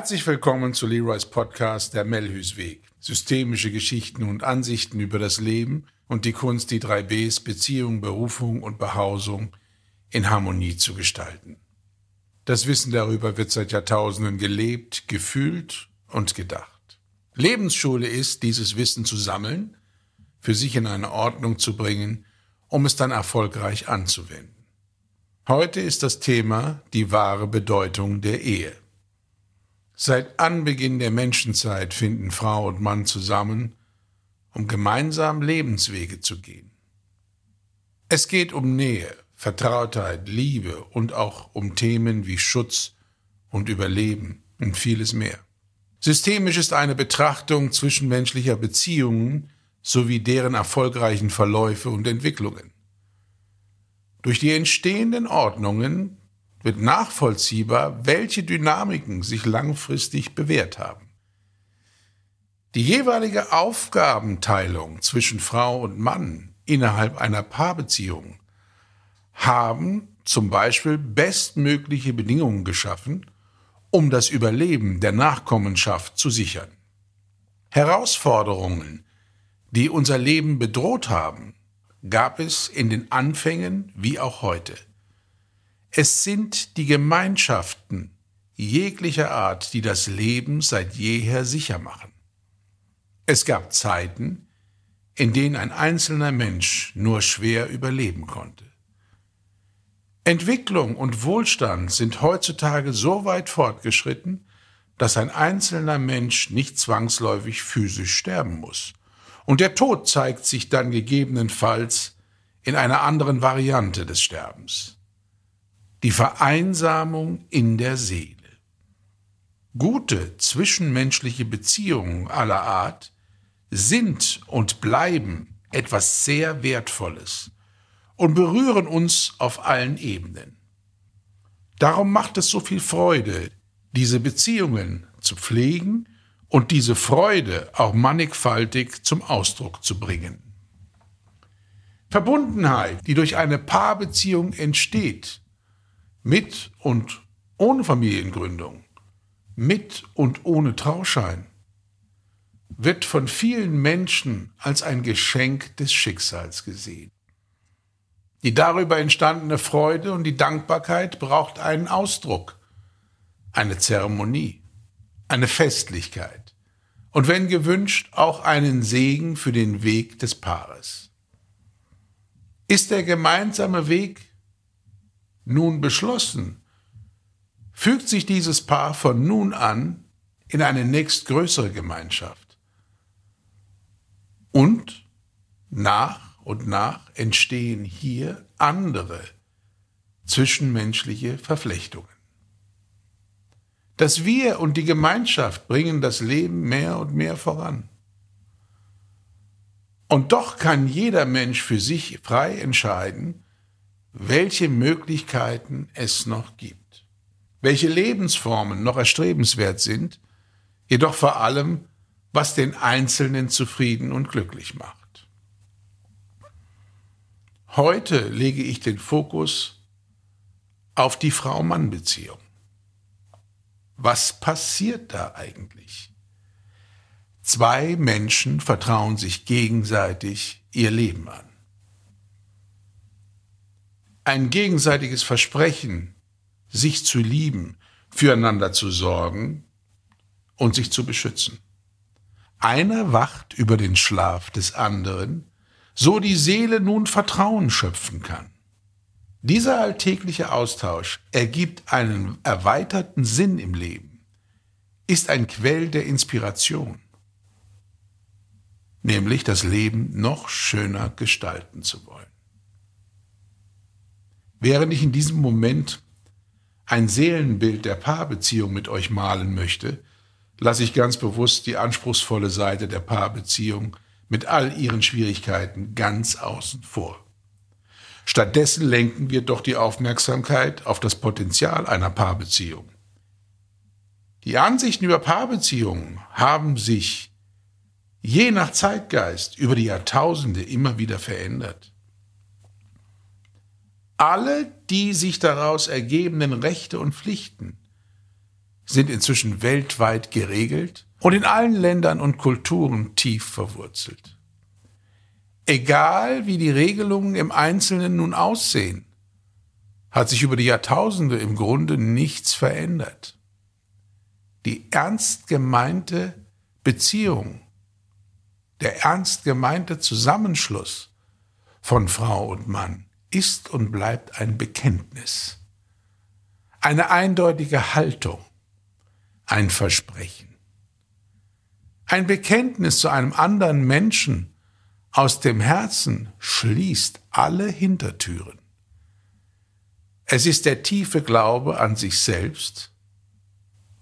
Herzlich willkommen zu Leroys Podcast Der Melhüsweg. Systemische Geschichten und Ansichten über das Leben und die Kunst, die drei Bs Beziehung, Berufung und Behausung in Harmonie zu gestalten. Das Wissen darüber wird seit Jahrtausenden gelebt, gefühlt und gedacht. Lebensschule ist, dieses Wissen zu sammeln, für sich in eine Ordnung zu bringen, um es dann erfolgreich anzuwenden. Heute ist das Thema die wahre Bedeutung der Ehe. Seit Anbeginn der Menschenzeit finden Frau und Mann zusammen, um gemeinsam Lebenswege zu gehen. Es geht um Nähe, Vertrautheit, Liebe und auch um Themen wie Schutz und Überleben und vieles mehr. Systemisch ist eine Betrachtung zwischenmenschlicher Beziehungen sowie deren erfolgreichen Verläufe und Entwicklungen. Durch die entstehenden Ordnungen wird nachvollziehbar, welche Dynamiken sich langfristig bewährt haben. Die jeweilige Aufgabenteilung zwischen Frau und Mann innerhalb einer Paarbeziehung haben zum Beispiel bestmögliche Bedingungen geschaffen, um das Überleben der Nachkommenschaft zu sichern. Herausforderungen, die unser Leben bedroht haben, gab es in den Anfängen wie auch heute. Es sind die Gemeinschaften jeglicher Art, die das Leben seit jeher sicher machen. Es gab Zeiten, in denen ein einzelner Mensch nur schwer überleben konnte. Entwicklung und Wohlstand sind heutzutage so weit fortgeschritten, dass ein einzelner Mensch nicht zwangsläufig physisch sterben muss. Und der Tod zeigt sich dann gegebenenfalls in einer anderen Variante des Sterbens die Vereinsamung in der Seele. Gute zwischenmenschliche Beziehungen aller Art sind und bleiben etwas sehr Wertvolles und berühren uns auf allen Ebenen. Darum macht es so viel Freude, diese Beziehungen zu pflegen und diese Freude auch mannigfaltig zum Ausdruck zu bringen. Verbundenheit, die durch eine Paarbeziehung entsteht, mit und ohne Familiengründung, mit und ohne Trauschein, wird von vielen Menschen als ein Geschenk des Schicksals gesehen. Die darüber entstandene Freude und die Dankbarkeit braucht einen Ausdruck, eine Zeremonie, eine Festlichkeit. Und wenn gewünscht auch einen Segen für den Weg des Paares. Ist der gemeinsame Weg nun beschlossen, fügt sich dieses Paar von nun an in eine nächstgrößere Gemeinschaft. Und nach und nach entstehen hier andere zwischenmenschliche Verflechtungen. Das Wir und die Gemeinschaft bringen das Leben mehr und mehr voran. Und doch kann jeder Mensch für sich frei entscheiden, welche Möglichkeiten es noch gibt, welche Lebensformen noch erstrebenswert sind, jedoch vor allem, was den Einzelnen zufrieden und glücklich macht. Heute lege ich den Fokus auf die Frau-Mann-Beziehung. Was passiert da eigentlich? Zwei Menschen vertrauen sich gegenseitig ihr Leben an ein gegenseitiges Versprechen, sich zu lieben, füreinander zu sorgen und sich zu beschützen. Einer wacht über den Schlaf des anderen, so die Seele nun Vertrauen schöpfen kann. Dieser alltägliche Austausch ergibt einen erweiterten Sinn im Leben, ist ein Quell der Inspiration, nämlich das Leben noch schöner gestalten zu wollen. Während ich in diesem Moment ein Seelenbild der Paarbeziehung mit euch malen möchte, lasse ich ganz bewusst die anspruchsvolle Seite der Paarbeziehung mit all ihren Schwierigkeiten ganz außen vor. Stattdessen lenken wir doch die Aufmerksamkeit auf das Potenzial einer Paarbeziehung. Die Ansichten über Paarbeziehungen haben sich je nach Zeitgeist über die Jahrtausende immer wieder verändert alle die sich daraus ergebenden Rechte und Pflichten sind inzwischen weltweit geregelt und in allen Ländern und Kulturen tief verwurzelt. Egal wie die Regelungen im Einzelnen nun aussehen, hat sich über die Jahrtausende im Grunde nichts verändert. Die ernst gemeinte Beziehung, der ernst gemeinte Zusammenschluss von Frau und Mann ist und bleibt ein Bekenntnis, eine eindeutige Haltung, ein Versprechen. Ein Bekenntnis zu einem anderen Menschen aus dem Herzen schließt alle Hintertüren. Es ist der tiefe Glaube an sich selbst,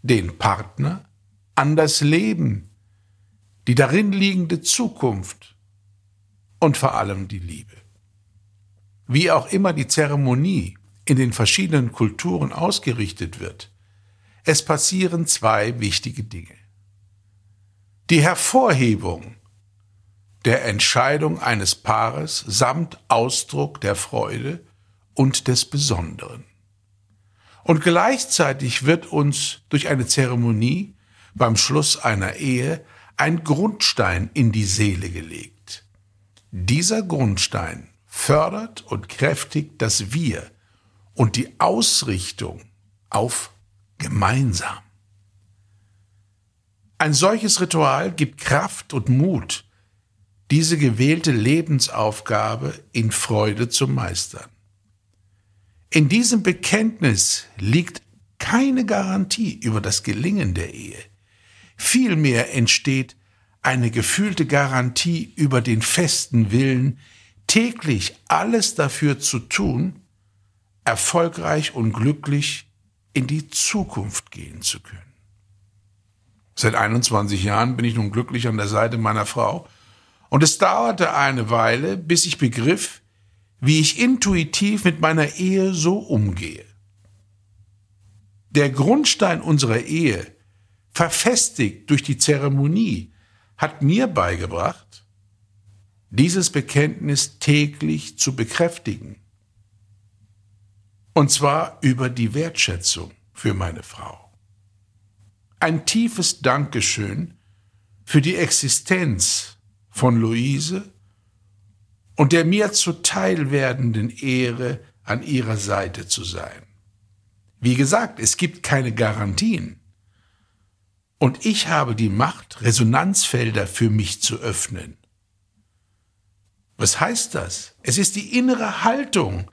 den Partner, an das Leben, die darin liegende Zukunft und vor allem die Liebe. Wie auch immer die Zeremonie in den verschiedenen Kulturen ausgerichtet wird, es passieren zwei wichtige Dinge. Die Hervorhebung der Entscheidung eines Paares samt Ausdruck der Freude und des Besonderen. Und gleichzeitig wird uns durch eine Zeremonie beim Schluss einer Ehe ein Grundstein in die Seele gelegt. Dieser Grundstein fördert und kräftigt das Wir und die Ausrichtung auf gemeinsam. Ein solches Ritual gibt Kraft und Mut, diese gewählte Lebensaufgabe in Freude zu meistern. In diesem Bekenntnis liegt keine Garantie über das Gelingen der Ehe. Vielmehr entsteht eine gefühlte Garantie über den festen Willen, täglich alles dafür zu tun, erfolgreich und glücklich in die Zukunft gehen zu können. Seit 21 Jahren bin ich nun glücklich an der Seite meiner Frau und es dauerte eine Weile, bis ich begriff, wie ich intuitiv mit meiner Ehe so umgehe. Der Grundstein unserer Ehe, verfestigt durch die Zeremonie, hat mir beigebracht, dieses Bekenntnis täglich zu bekräftigen. Und zwar über die Wertschätzung für meine Frau. Ein tiefes Dankeschön für die Existenz von Luise und der mir zuteil werdenden Ehre an ihrer Seite zu sein. Wie gesagt, es gibt keine Garantien. Und ich habe die Macht, Resonanzfelder für mich zu öffnen. Was heißt das? Es ist die innere Haltung,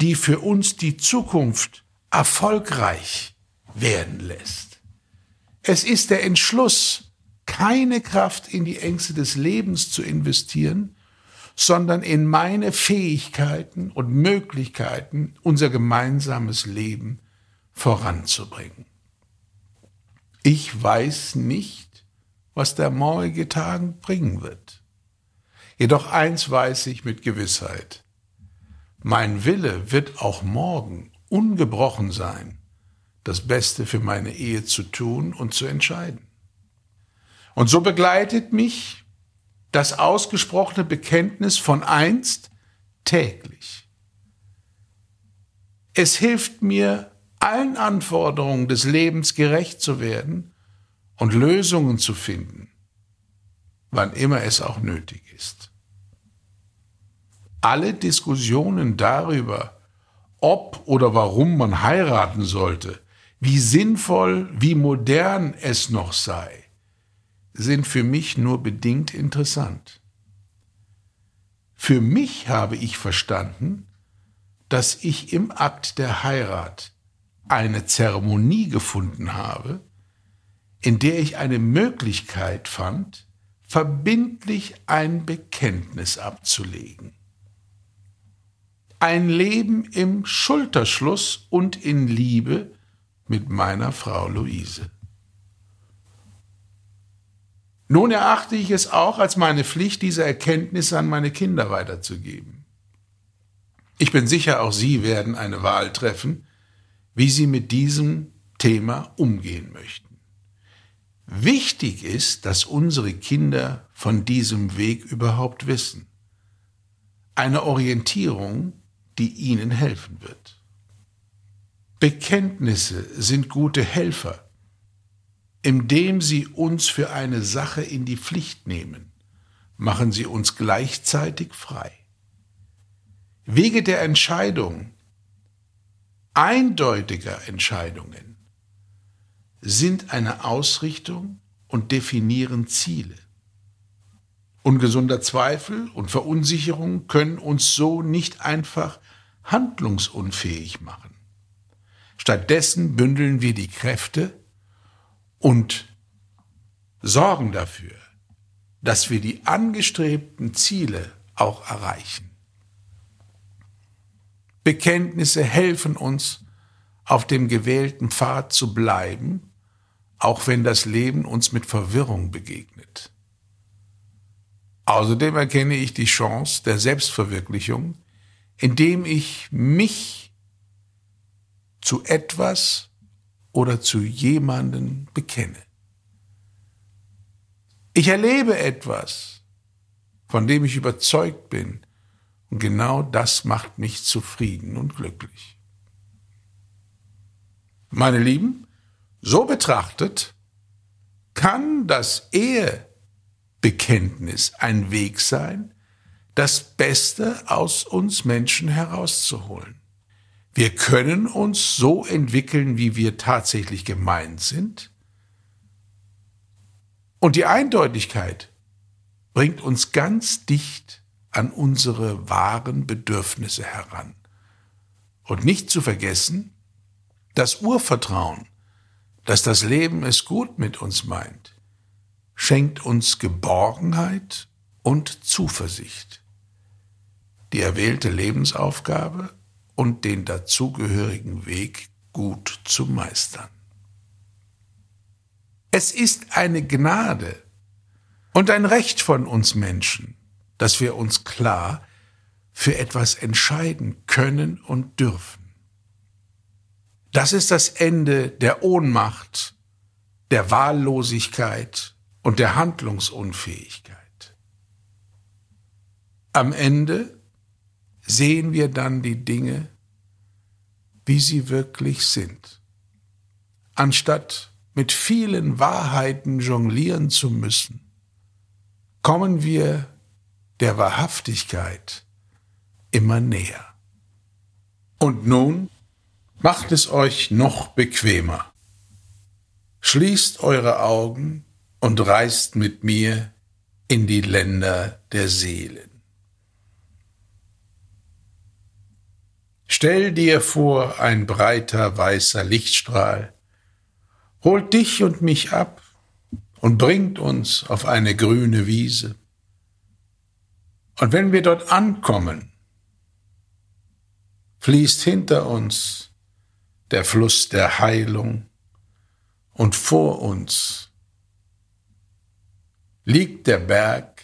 die für uns die Zukunft erfolgreich werden lässt. Es ist der Entschluss, keine Kraft in die Ängste des Lebens zu investieren, sondern in meine Fähigkeiten und Möglichkeiten, unser gemeinsames Leben voranzubringen. Ich weiß nicht, was der morgige Tag bringen wird. Jedoch eins weiß ich mit Gewissheit. Mein Wille wird auch morgen ungebrochen sein, das Beste für meine Ehe zu tun und zu entscheiden. Und so begleitet mich das ausgesprochene Bekenntnis von einst täglich. Es hilft mir, allen Anforderungen des Lebens gerecht zu werden und Lösungen zu finden, wann immer es auch nötig ist. Alle Diskussionen darüber, ob oder warum man heiraten sollte, wie sinnvoll, wie modern es noch sei, sind für mich nur bedingt interessant. Für mich habe ich verstanden, dass ich im Akt der Heirat eine Zeremonie gefunden habe, in der ich eine Möglichkeit fand, verbindlich ein Bekenntnis abzulegen. Ein Leben im Schulterschluss und in Liebe mit meiner Frau Luise. Nun erachte ich es auch als meine Pflicht, diese Erkenntnisse an meine Kinder weiterzugeben. Ich bin sicher, auch Sie werden eine Wahl treffen, wie Sie mit diesem Thema umgehen möchten. Wichtig ist, dass unsere Kinder von diesem Weg überhaupt wissen. Eine Orientierung, die ihnen helfen wird. Bekenntnisse sind gute Helfer, indem sie uns für eine Sache in die Pflicht nehmen, machen sie uns gleichzeitig frei. Wege der Entscheidung, eindeutiger Entscheidungen, sind eine Ausrichtung und definieren Ziele. Ungesunder Zweifel und Verunsicherung können uns so nicht einfach handlungsunfähig machen. Stattdessen bündeln wir die Kräfte und sorgen dafür, dass wir die angestrebten Ziele auch erreichen. Bekenntnisse helfen uns, auf dem gewählten Pfad zu bleiben, auch wenn das Leben uns mit Verwirrung begegnet. Außerdem erkenne ich die Chance der Selbstverwirklichung, indem ich mich zu etwas oder zu jemanden bekenne. Ich erlebe etwas, von dem ich überzeugt bin, und genau das macht mich zufrieden und glücklich. Meine Lieben, so betrachtet kann das Ehe Bekenntnis ein Weg sein, das Beste aus uns Menschen herauszuholen. Wir können uns so entwickeln, wie wir tatsächlich gemeint sind. Und die Eindeutigkeit bringt uns ganz dicht an unsere wahren Bedürfnisse heran. Und nicht zu vergessen, das Urvertrauen, dass das Leben es gut mit uns meint, schenkt uns Geborgenheit und Zuversicht. Die erwählte Lebensaufgabe und den dazugehörigen Weg gut zu meistern. Es ist eine Gnade und ein Recht von uns Menschen, dass wir uns klar für etwas entscheiden können und dürfen. Das ist das Ende der Ohnmacht, der Wahllosigkeit und der Handlungsunfähigkeit. Am Ende sehen wir dann die Dinge, wie sie wirklich sind. Anstatt mit vielen Wahrheiten jonglieren zu müssen, kommen wir der Wahrhaftigkeit immer näher. Und nun macht es euch noch bequemer. Schließt eure Augen und reist mit mir in die Länder der Seelen. Stell dir vor, ein breiter weißer Lichtstrahl holt dich und mich ab und bringt uns auf eine grüne Wiese. Und wenn wir dort ankommen, fließt hinter uns der Fluss der Heilung und vor uns liegt der Berg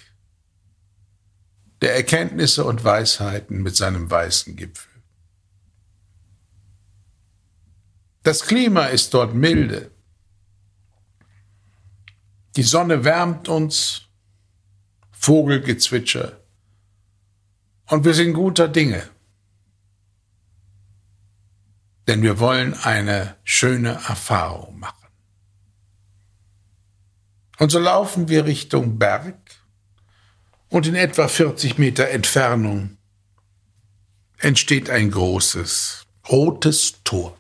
der Erkenntnisse und Weisheiten mit seinem weißen Gipfel. Das Klima ist dort milde. Die Sonne wärmt uns, Vogelgezwitscher, und wir sind guter Dinge. Denn wir wollen eine schöne Erfahrung machen. Und so laufen wir Richtung Berg und in etwa 40 Meter Entfernung entsteht ein großes rotes Tor.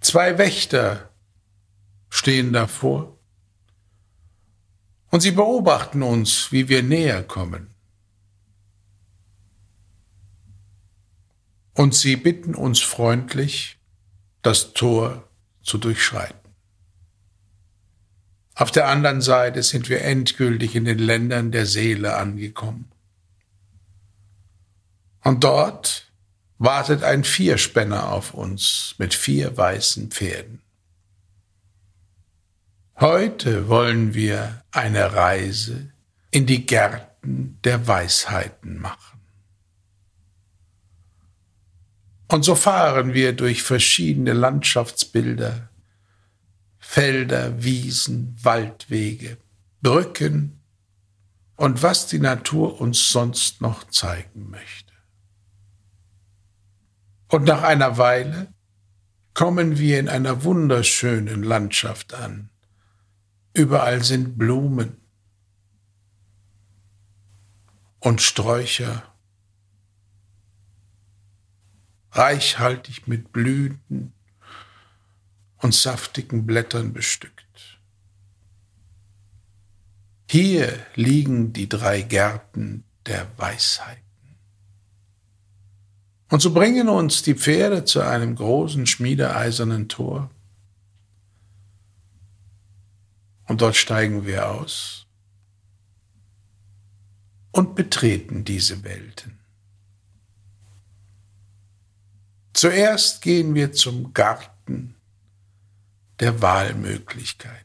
Zwei Wächter stehen davor und sie beobachten uns, wie wir näher kommen. Und sie bitten uns freundlich, das Tor zu durchschreiten. Auf der anderen Seite sind wir endgültig in den Ländern der Seele angekommen. Und dort wartet ein Vierspänner auf uns mit vier weißen Pferden. Heute wollen wir eine Reise in die Gärten der Weisheiten machen. Und so fahren wir durch verschiedene Landschaftsbilder, Felder, Wiesen, Waldwege, Brücken und was die Natur uns sonst noch zeigen möchte. Und nach einer Weile kommen wir in einer wunderschönen Landschaft an. Überall sind Blumen und Sträucher, reichhaltig mit Blüten und saftigen Blättern bestückt. Hier liegen die drei Gärten der Weisheiten. Und so bringen uns die Pferde zu einem großen schmiedeeisernen Tor. Und dort steigen wir aus und betreten diese Welten. Zuerst gehen wir zum Garten der Wahlmöglichkeiten.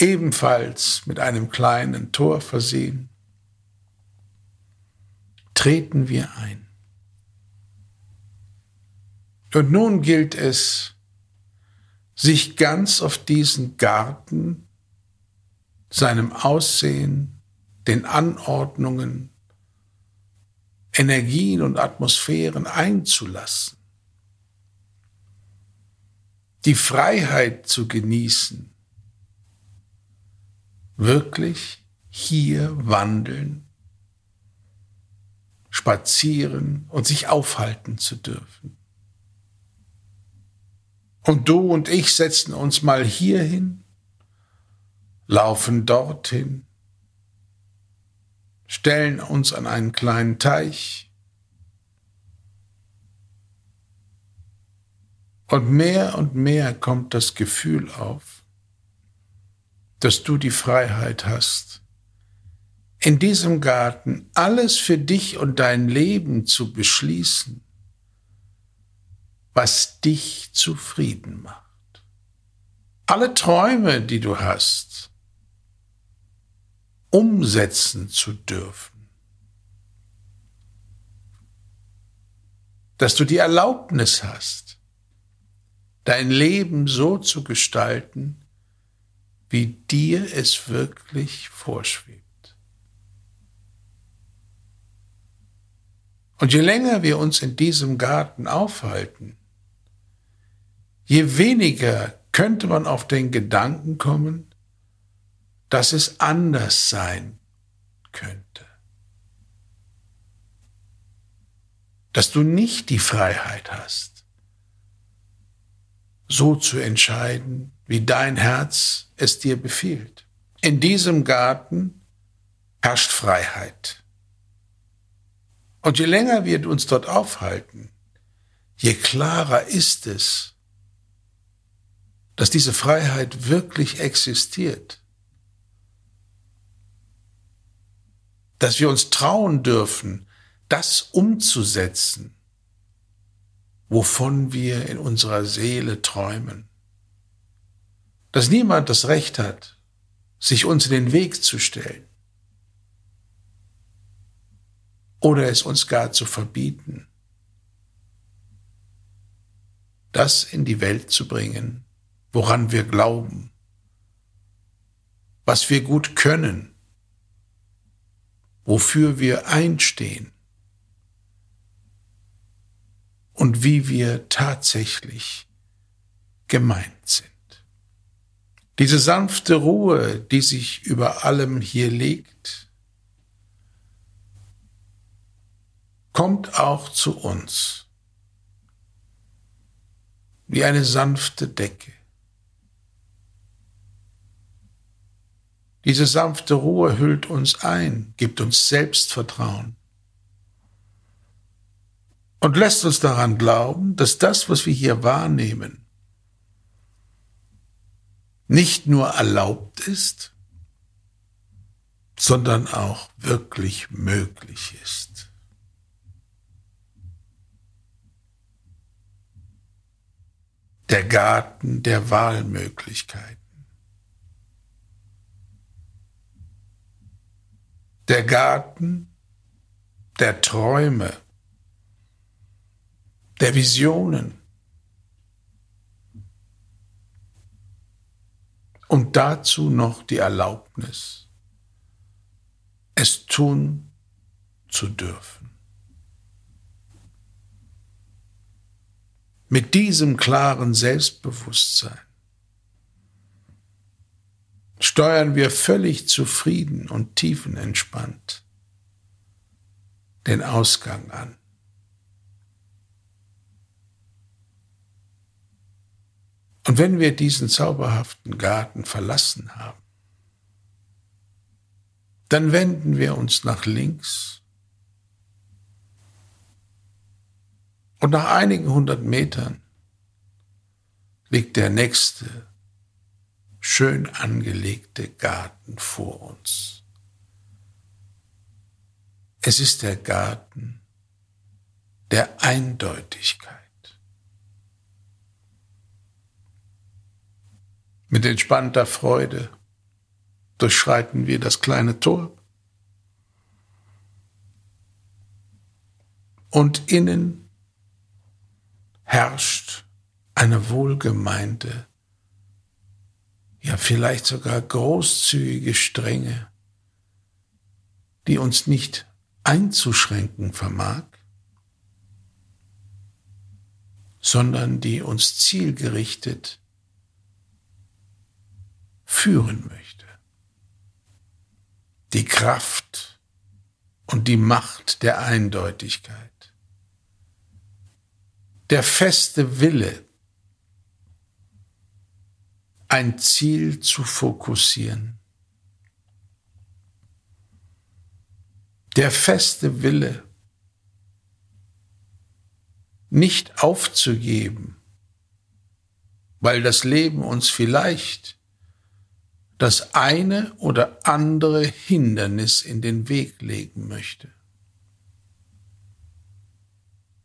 Ebenfalls mit einem kleinen Tor versehen, treten wir ein. Und nun gilt es, sich ganz auf diesen Garten, seinem Aussehen, den Anordnungen, Energien und Atmosphären einzulassen. Die Freiheit zu genießen, wirklich hier wandeln, spazieren und sich aufhalten zu dürfen. Und du und ich setzen uns mal hierhin, laufen dorthin, stellen uns an einen kleinen Teich und mehr und mehr kommt das Gefühl auf, dass du die Freiheit hast, in diesem Garten alles für dich und dein Leben zu beschließen, was dich zufrieden macht. Alle Träume, die du hast, umsetzen zu dürfen. Dass du die Erlaubnis hast, dein Leben so zu gestalten, wie dir es wirklich vorschwebt. Und je länger wir uns in diesem Garten aufhalten, je weniger könnte man auf den Gedanken kommen, dass es anders sein könnte. Dass du nicht die Freiheit hast, so zu entscheiden, wie dein Herz es dir befiehlt. In diesem Garten herrscht Freiheit. Und je länger wir uns dort aufhalten, je klarer ist es, dass diese Freiheit wirklich existiert. dass wir uns trauen dürfen, das umzusetzen, wovon wir in unserer Seele träumen. Dass niemand das Recht hat, sich uns in den Weg zu stellen oder es uns gar zu verbieten, das in die Welt zu bringen, woran wir glauben, was wir gut können wofür wir einstehen und wie wir tatsächlich gemeint sind. Diese sanfte Ruhe, die sich über allem hier legt, kommt auch zu uns wie eine sanfte Decke. Diese sanfte Ruhe hüllt uns ein, gibt uns Selbstvertrauen und lässt uns daran glauben, dass das, was wir hier wahrnehmen, nicht nur erlaubt ist, sondern auch wirklich möglich ist. Der Garten der Wahlmöglichkeiten. der Garten der Träume, der Visionen. Und dazu noch die Erlaubnis, es tun zu dürfen. Mit diesem klaren Selbstbewusstsein steuern wir völlig zufrieden und tiefenentspannt den Ausgang an. Und wenn wir diesen zauberhaften Garten verlassen haben, dann wenden wir uns nach links und nach einigen hundert Metern liegt der nächste schön angelegte Garten vor uns. Es ist der Garten der Eindeutigkeit. Mit entspannter Freude durchschreiten wir das kleine Tor. Und innen herrscht eine wohlgemeinte, ja vielleicht sogar großzügige Strenge, die uns nicht einzuschränken vermag, sondern die uns zielgerichtet führen möchte. Die Kraft und die Macht der Eindeutigkeit. Der feste Wille, ein Ziel zu fokussieren. Der feste Wille, nicht aufzugeben, weil das Leben uns vielleicht das eine oder andere Hindernis in den Weg legen möchte.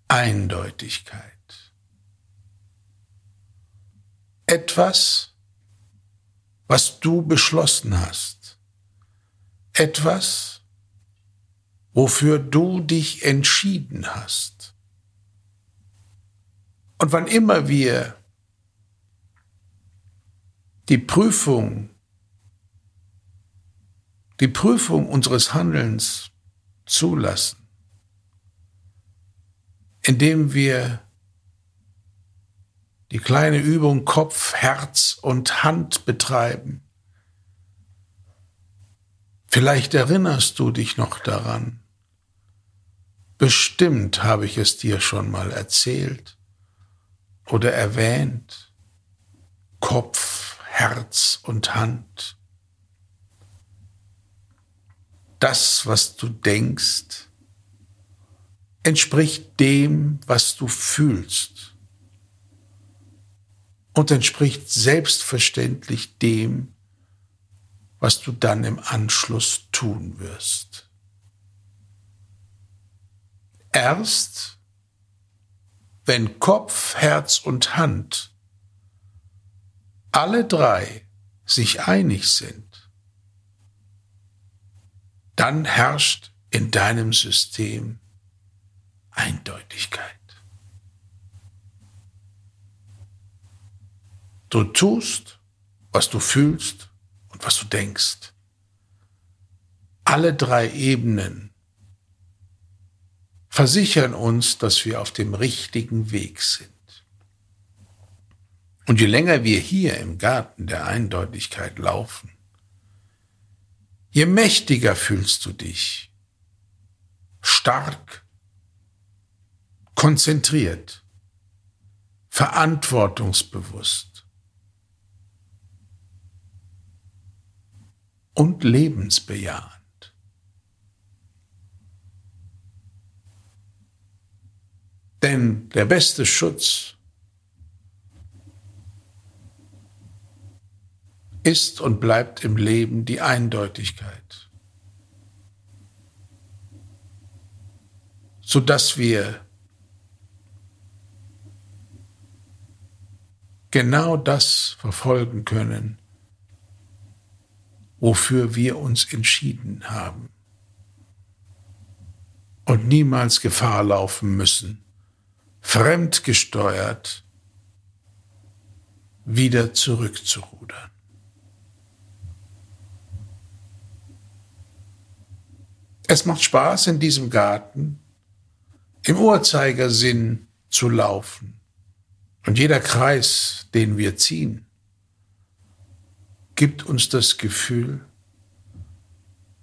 Eindeutigkeit. Etwas, was du beschlossen hast. Etwas, wofür du dich entschieden hast. Und wann immer wir die Prüfung die Prüfung unseres Handelns zulassen, indem wir die kleine Übung Kopf, Herz und Hand betreiben. Vielleicht erinnerst du dich noch daran. Bestimmt habe ich es dir schon mal erzählt oder erwähnt. Kopf, Herz und Hand das, was du denkst, entspricht dem, was du fühlst und entspricht selbstverständlich dem, was du dann im Anschluss tun wirst. Erst wenn Kopf, Herz und Hand alle drei sich einig sind, dann herrscht in deinem System Eindeutigkeit. Du tust, was du fühlst und was du denkst. Alle drei Ebenen versichern uns, dass wir auf dem richtigen Weg sind. Und je länger wir hier im Garten der Eindeutigkeit laufen, je mächtiger fühlst du dich. Stark, konzentriert, verantwortungsbewusst und lebensbejahend. Denn der beste Schutz ist und bleibt im Leben die Eindeutigkeit, sodass wir genau das verfolgen können, wofür wir uns entschieden haben und niemals Gefahr laufen müssen, fremdgesteuert wieder zurückzurudern. Es macht Spaß, in diesem Garten im Uhrzeigersinn zu laufen. Und jeder Kreis, den wir ziehen, gibt uns das Gefühl,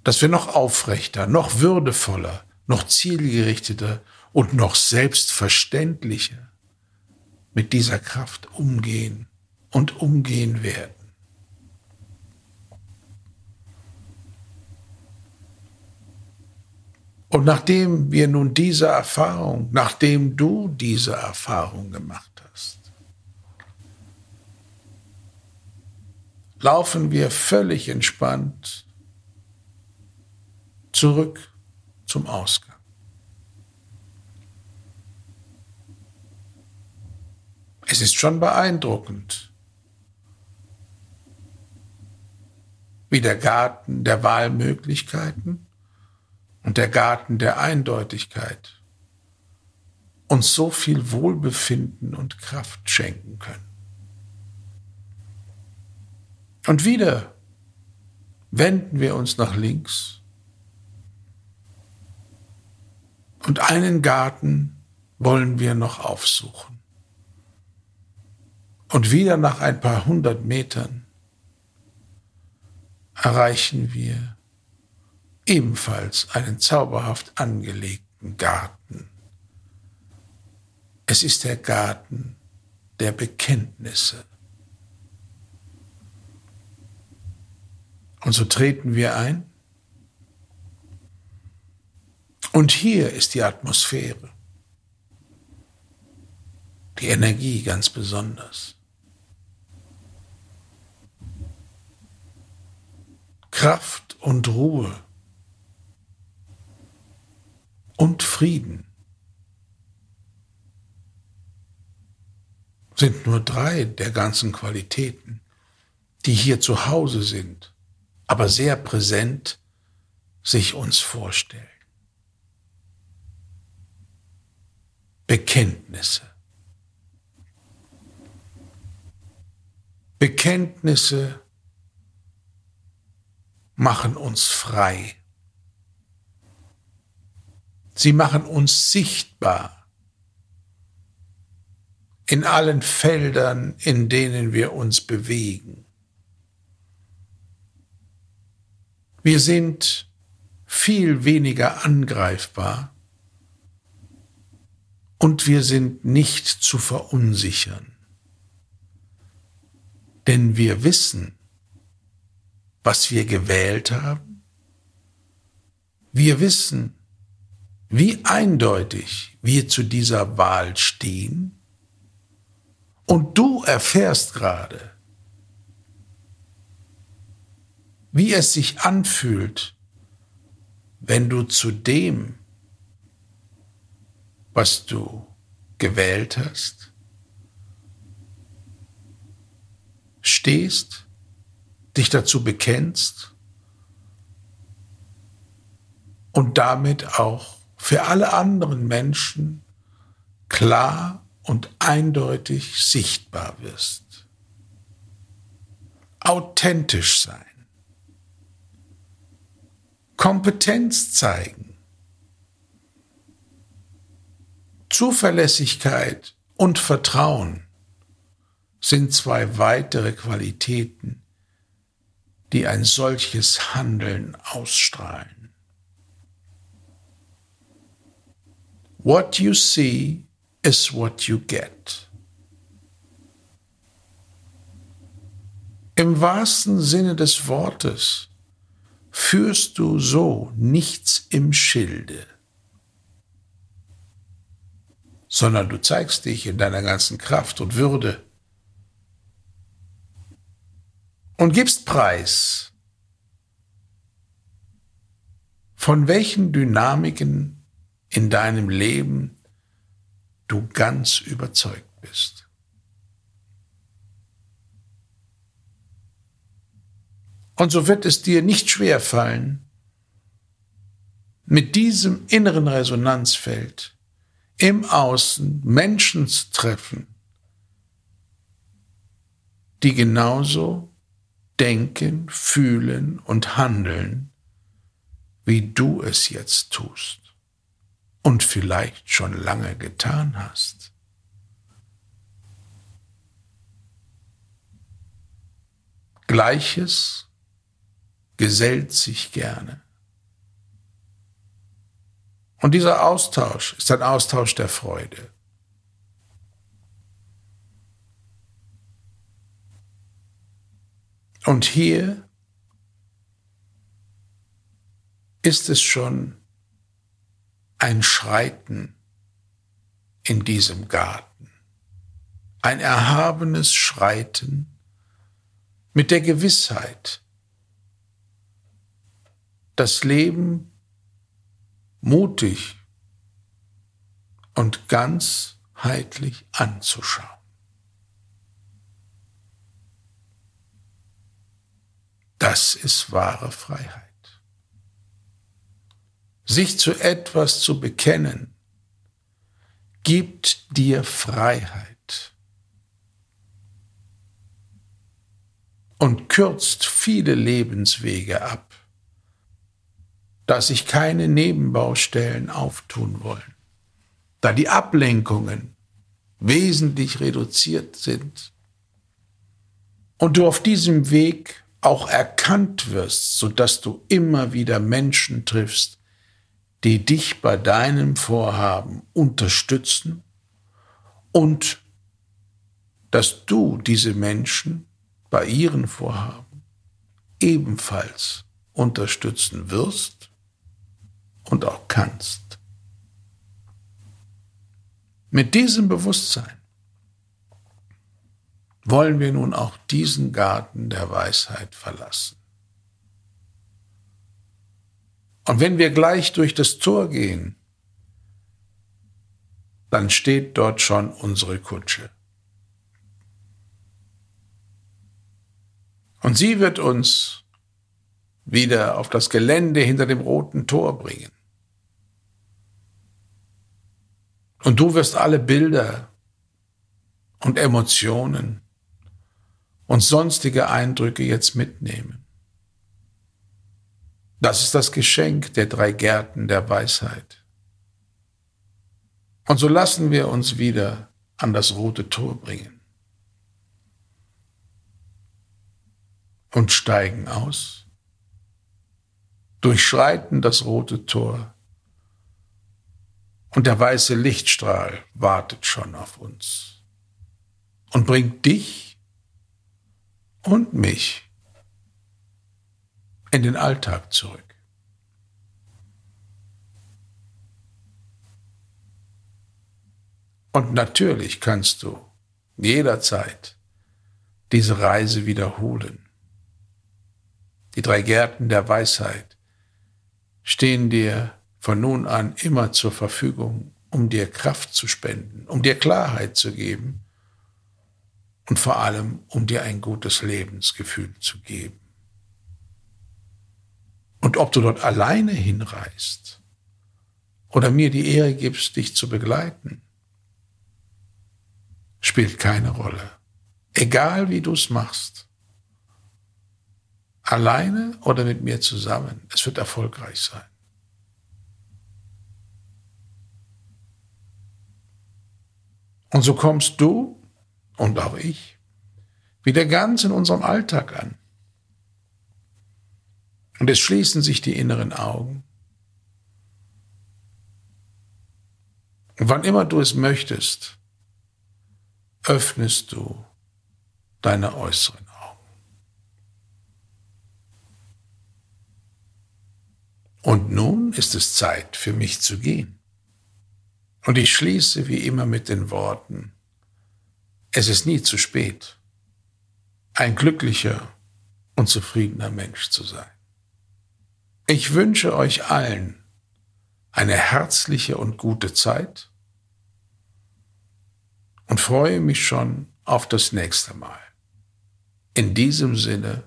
dass wir noch aufrechter, noch würdevoller, noch zielgerichteter und noch selbstverständlicher mit dieser Kraft umgehen und umgehen werden. Und nachdem wir nun diese Erfahrung, nachdem du diese Erfahrung gemacht hast, laufen wir völlig entspannt zurück zum Ausgang. Es ist schon beeindruckend, wie der Garten der Wahlmöglichkeiten und der Garten der Eindeutigkeit uns so viel Wohlbefinden und Kraft schenken können. Und wieder wenden wir uns nach links und einen Garten wollen wir noch aufsuchen. Und wieder nach ein paar hundert Metern erreichen wir ebenfalls einen zauberhaft angelegten Garten. Es ist der Garten der Bekenntnisse. Und so treten wir ein. Und hier ist die Atmosphäre, die Energie ganz besonders. Kraft und Ruhe und Frieden sind nur drei der ganzen Qualitäten, die hier zu Hause sind, aber sehr präsent sich uns vorstellen. Bekenntnisse. Bekenntnisse machen uns frei. Sie machen uns sichtbar in allen Feldern, in denen wir uns bewegen. Wir sind viel weniger angreifbar und wir sind nicht zu verunsichern. Denn wir wissen, was wir gewählt haben. Wir wissen, wie eindeutig wir zu dieser Wahl stehen. Und du erfährst gerade, wie es sich anfühlt, wenn du zu dem, was du gewählt hast, stehst, dich dazu bekennst und damit auch für alle anderen Menschen klar und eindeutig sichtbar wirst. Authentisch sein. Kompetenz zeigen. Zuverlässigkeit und Vertrauen sind zwei weitere Qualitäten, die ein solches Handeln ausstrahlen. What you see is what you get. Im wahrsten Sinne des Wortes führst du so nichts im Schilde, sondern du zeigst dich in deiner ganzen Kraft und Würde und gibst Preis, von welchen Dynamiken in deinem Leben du ganz überzeugt bist. Und so wird es dir nicht schwer fallen, mit diesem inneren Resonanzfeld im Außen Menschen zu treffen, die genauso denken, fühlen und handeln wie du es jetzt tust und vielleicht schon lange getan hast. Gleiches gesellt sich gerne. Und dieser Austausch ist ein Austausch der Freude. Und hier ist es schon ein Schreiten in diesem Garten, ein erhabenes Schreiten mit der Gewissheit, das Leben mutig und ganzheitlich anzuschauen. Das ist wahre Freiheit. Sich zu etwas zu bekennen, gibt dir Freiheit und kürzt viele Lebenswege ab, da sich keine Nebenbaustellen auftun wollen, da die Ablenkungen wesentlich reduziert sind und du auf diesem Weg auch erkannt wirst, so dass du immer wieder Menschen triffst, die dich bei deinem Vorhaben unterstützen und dass du diese Menschen bei ihren Vorhaben ebenfalls unterstützen wirst und auch kannst. Mit diesem Bewusstsein wollen wir nun auch diesen Garten der Weisheit verlassen. Und wenn wir gleich durch das Tor gehen, dann steht dort schon unsere Kutsche. Und sie wird uns wieder auf das Gelände hinter dem roten Tor bringen. Und du wirst alle Bilder und Emotionen und sonstige Eindrücke jetzt mitnehmen. Das ist das Geschenk der drei Gärten der Weisheit. Und so lassen wir uns wieder an das rote Tor bringen und steigen aus, durchschreiten das rote Tor und der weiße Lichtstrahl wartet schon auf uns und bringt dich und mich in den Alltag zurück. Und natürlich kannst du jederzeit diese Reise wiederholen. Die drei Gärten der Weisheit stehen dir von nun an immer zur Verfügung, um dir Kraft zu spenden, um dir Klarheit zu geben und vor allem, um dir ein gutes Lebensgefühl zu geben. Und ob du dort alleine hinreist oder mir die Ehre gibst, dich zu begleiten, spielt keine Rolle. Egal wie du es machst. Alleine oder mit mir zusammen, es wird erfolgreich sein. Und so kommst du und auch ich wieder ganz in unserem Alltag an. Und es schließen sich die inneren Augen. Und wann immer du es möchtest, öffnest du deine äußeren Augen. Und nun ist es Zeit für mich zu gehen. Und ich schließe wie immer mit den Worten, es ist nie zu spät, ein glücklicher und zufriedener Mensch zu sein. Ich wünsche euch allen eine herzliche und gute Zeit und freue mich schon auf das nächste Mal. In diesem Sinne,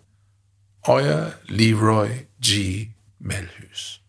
euer Leroy G. Melhus.